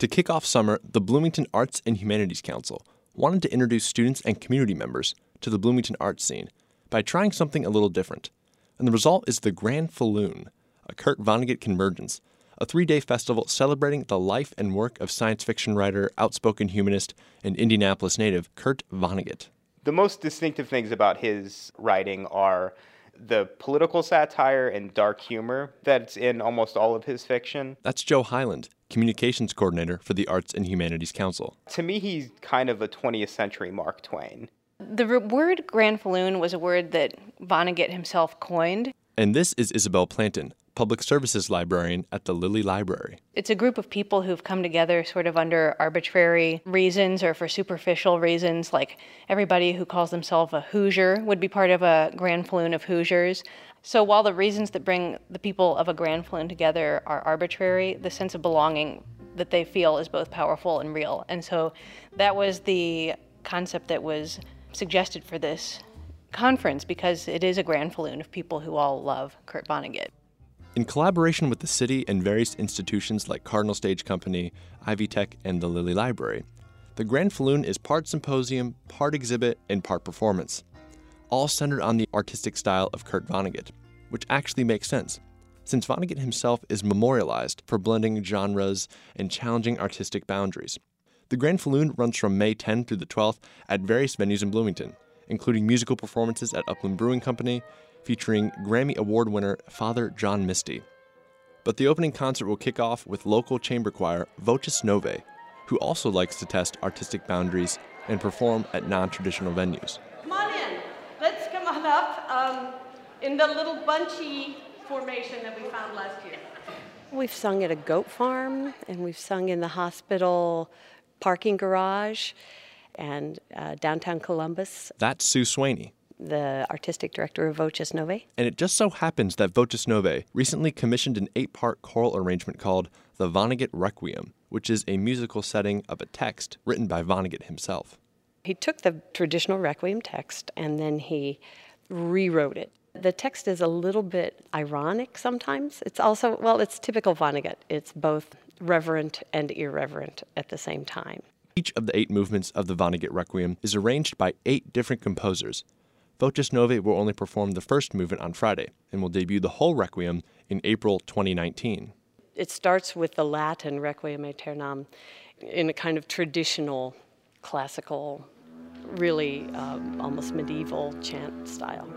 To kick off summer, the Bloomington Arts and Humanities Council wanted to introduce students and community members to the Bloomington art scene by trying something a little different. And the result is the Granfalloon, a Kurt Vonnegut convergence, a three day festival celebrating the life and work of science fiction writer, outspoken humanist, and Indianapolis native Kurt Vonnegut. The most distinctive things about his writing are the political satire and dark humor that's in almost all of his fiction. That's Joe Hyland, communications coordinator for the Arts and Humanities Council. To me, he's kind of a 20th century Mark Twain. The re- word Granfalloon was a word that Vonnegut himself coined. And this is Isabel Planton, public services librarian at the Lilly Library. It's a group of people who've come together sort of under arbitrary reasons or for superficial reasons, like everybody who calls themselves a Hoosier would be part of a Granfalloon of Hoosiers. So while the reasons that bring the people of a Granfalloon together are arbitrary, the sense of belonging that they feel is both powerful and real. And so that was the concept that was suggested for this conference because it is a Granfalloon of people who all love Kurt Vonnegut. In collaboration with the city and various institutions like Cardinal Stage Company, Ivy Tech, and the Lilly Library, the Granfalloon is part symposium, part exhibit, and part performance, all centered on the artistic style of Kurt Vonnegut, which actually makes sense, since Vonnegut himself is memorialized for blending genres and challenging artistic boundaries. The Granfalloon runs from May 10 through the 12th at various venues in Bloomington, including musical performances at Upland Brewing Company featuring Grammy Award winner Father John Misty. But the opening concert will kick off with local chamber choir Voces Novae, who also likes to test artistic boundaries and perform at non traditional venues. Come on in. Let's come on up um, in the little bunchy formation that we found last year. We've sung at a goat farm, and we've sung in the hospital parking garage and uh, downtown Columbus. That's Sue Swaney, the artistic director of Voces Novae. And it just so happens that Voces Novae recently commissioned an eight part choral arrangement called The Vonnegut Requiem, which is a musical setting of a text written by Vonnegut himself. He took the traditional Requiem text and then he rewrote it. The text is a little bit ironic sometimes. It's also, well, it's typical Vonnegut. It's both reverent and irreverent at the same time. Each of the eight movements of the Vonnegut Requiem is arranged by eight different composers. Voces Novae will only perform the first movement on Friday and will debut the whole Requiem in April 2019. It starts with the Latin Requiem Aeternam in a kind of traditional, classical, really um, almost medieval chant style.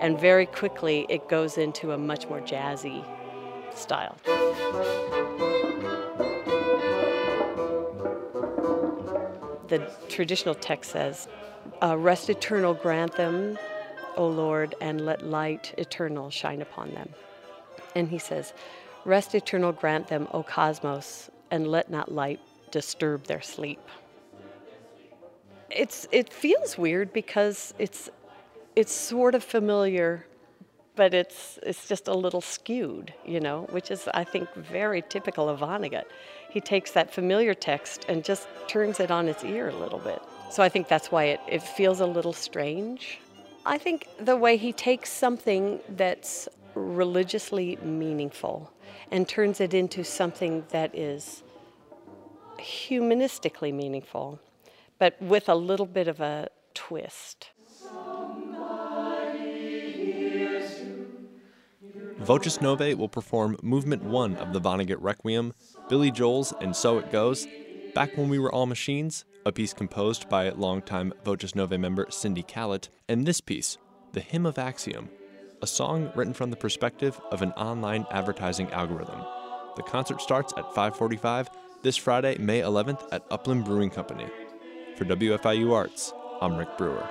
And very quickly it goes into a much more jazzy style. The traditional text says, Rest eternal grant them, O Lord, and let light eternal shine upon them. And he says, Rest eternal grant them, O cosmos, and let not light disturb their sleep. It's, it feels weird because it's it's sort of familiar, but it's it's just a little skewed, you know, which is I think very typical of Vonnegut. He takes that familiar text and just turns it on its ear a little bit. So I think that's why it, it feels a little strange. I think the way he takes something that's religiously meaningful and turns it into something that is humanistically meaningful, but with a little bit of a twist. Voces Novae will perform Movement 1 of the Vonnegut Requiem, Billy Joel's And So It Goes, Back When We Were All Machines, a piece composed by longtime Voces Novae member Cindy Callett, and this piece, The Hymn of Acxiom, a song written from the perspective of an online advertising algorithm. The concert starts at 5:45 this Friday, May 11th at Upland Brewing Company. For WFIU Arts, I'm Rick Brewer.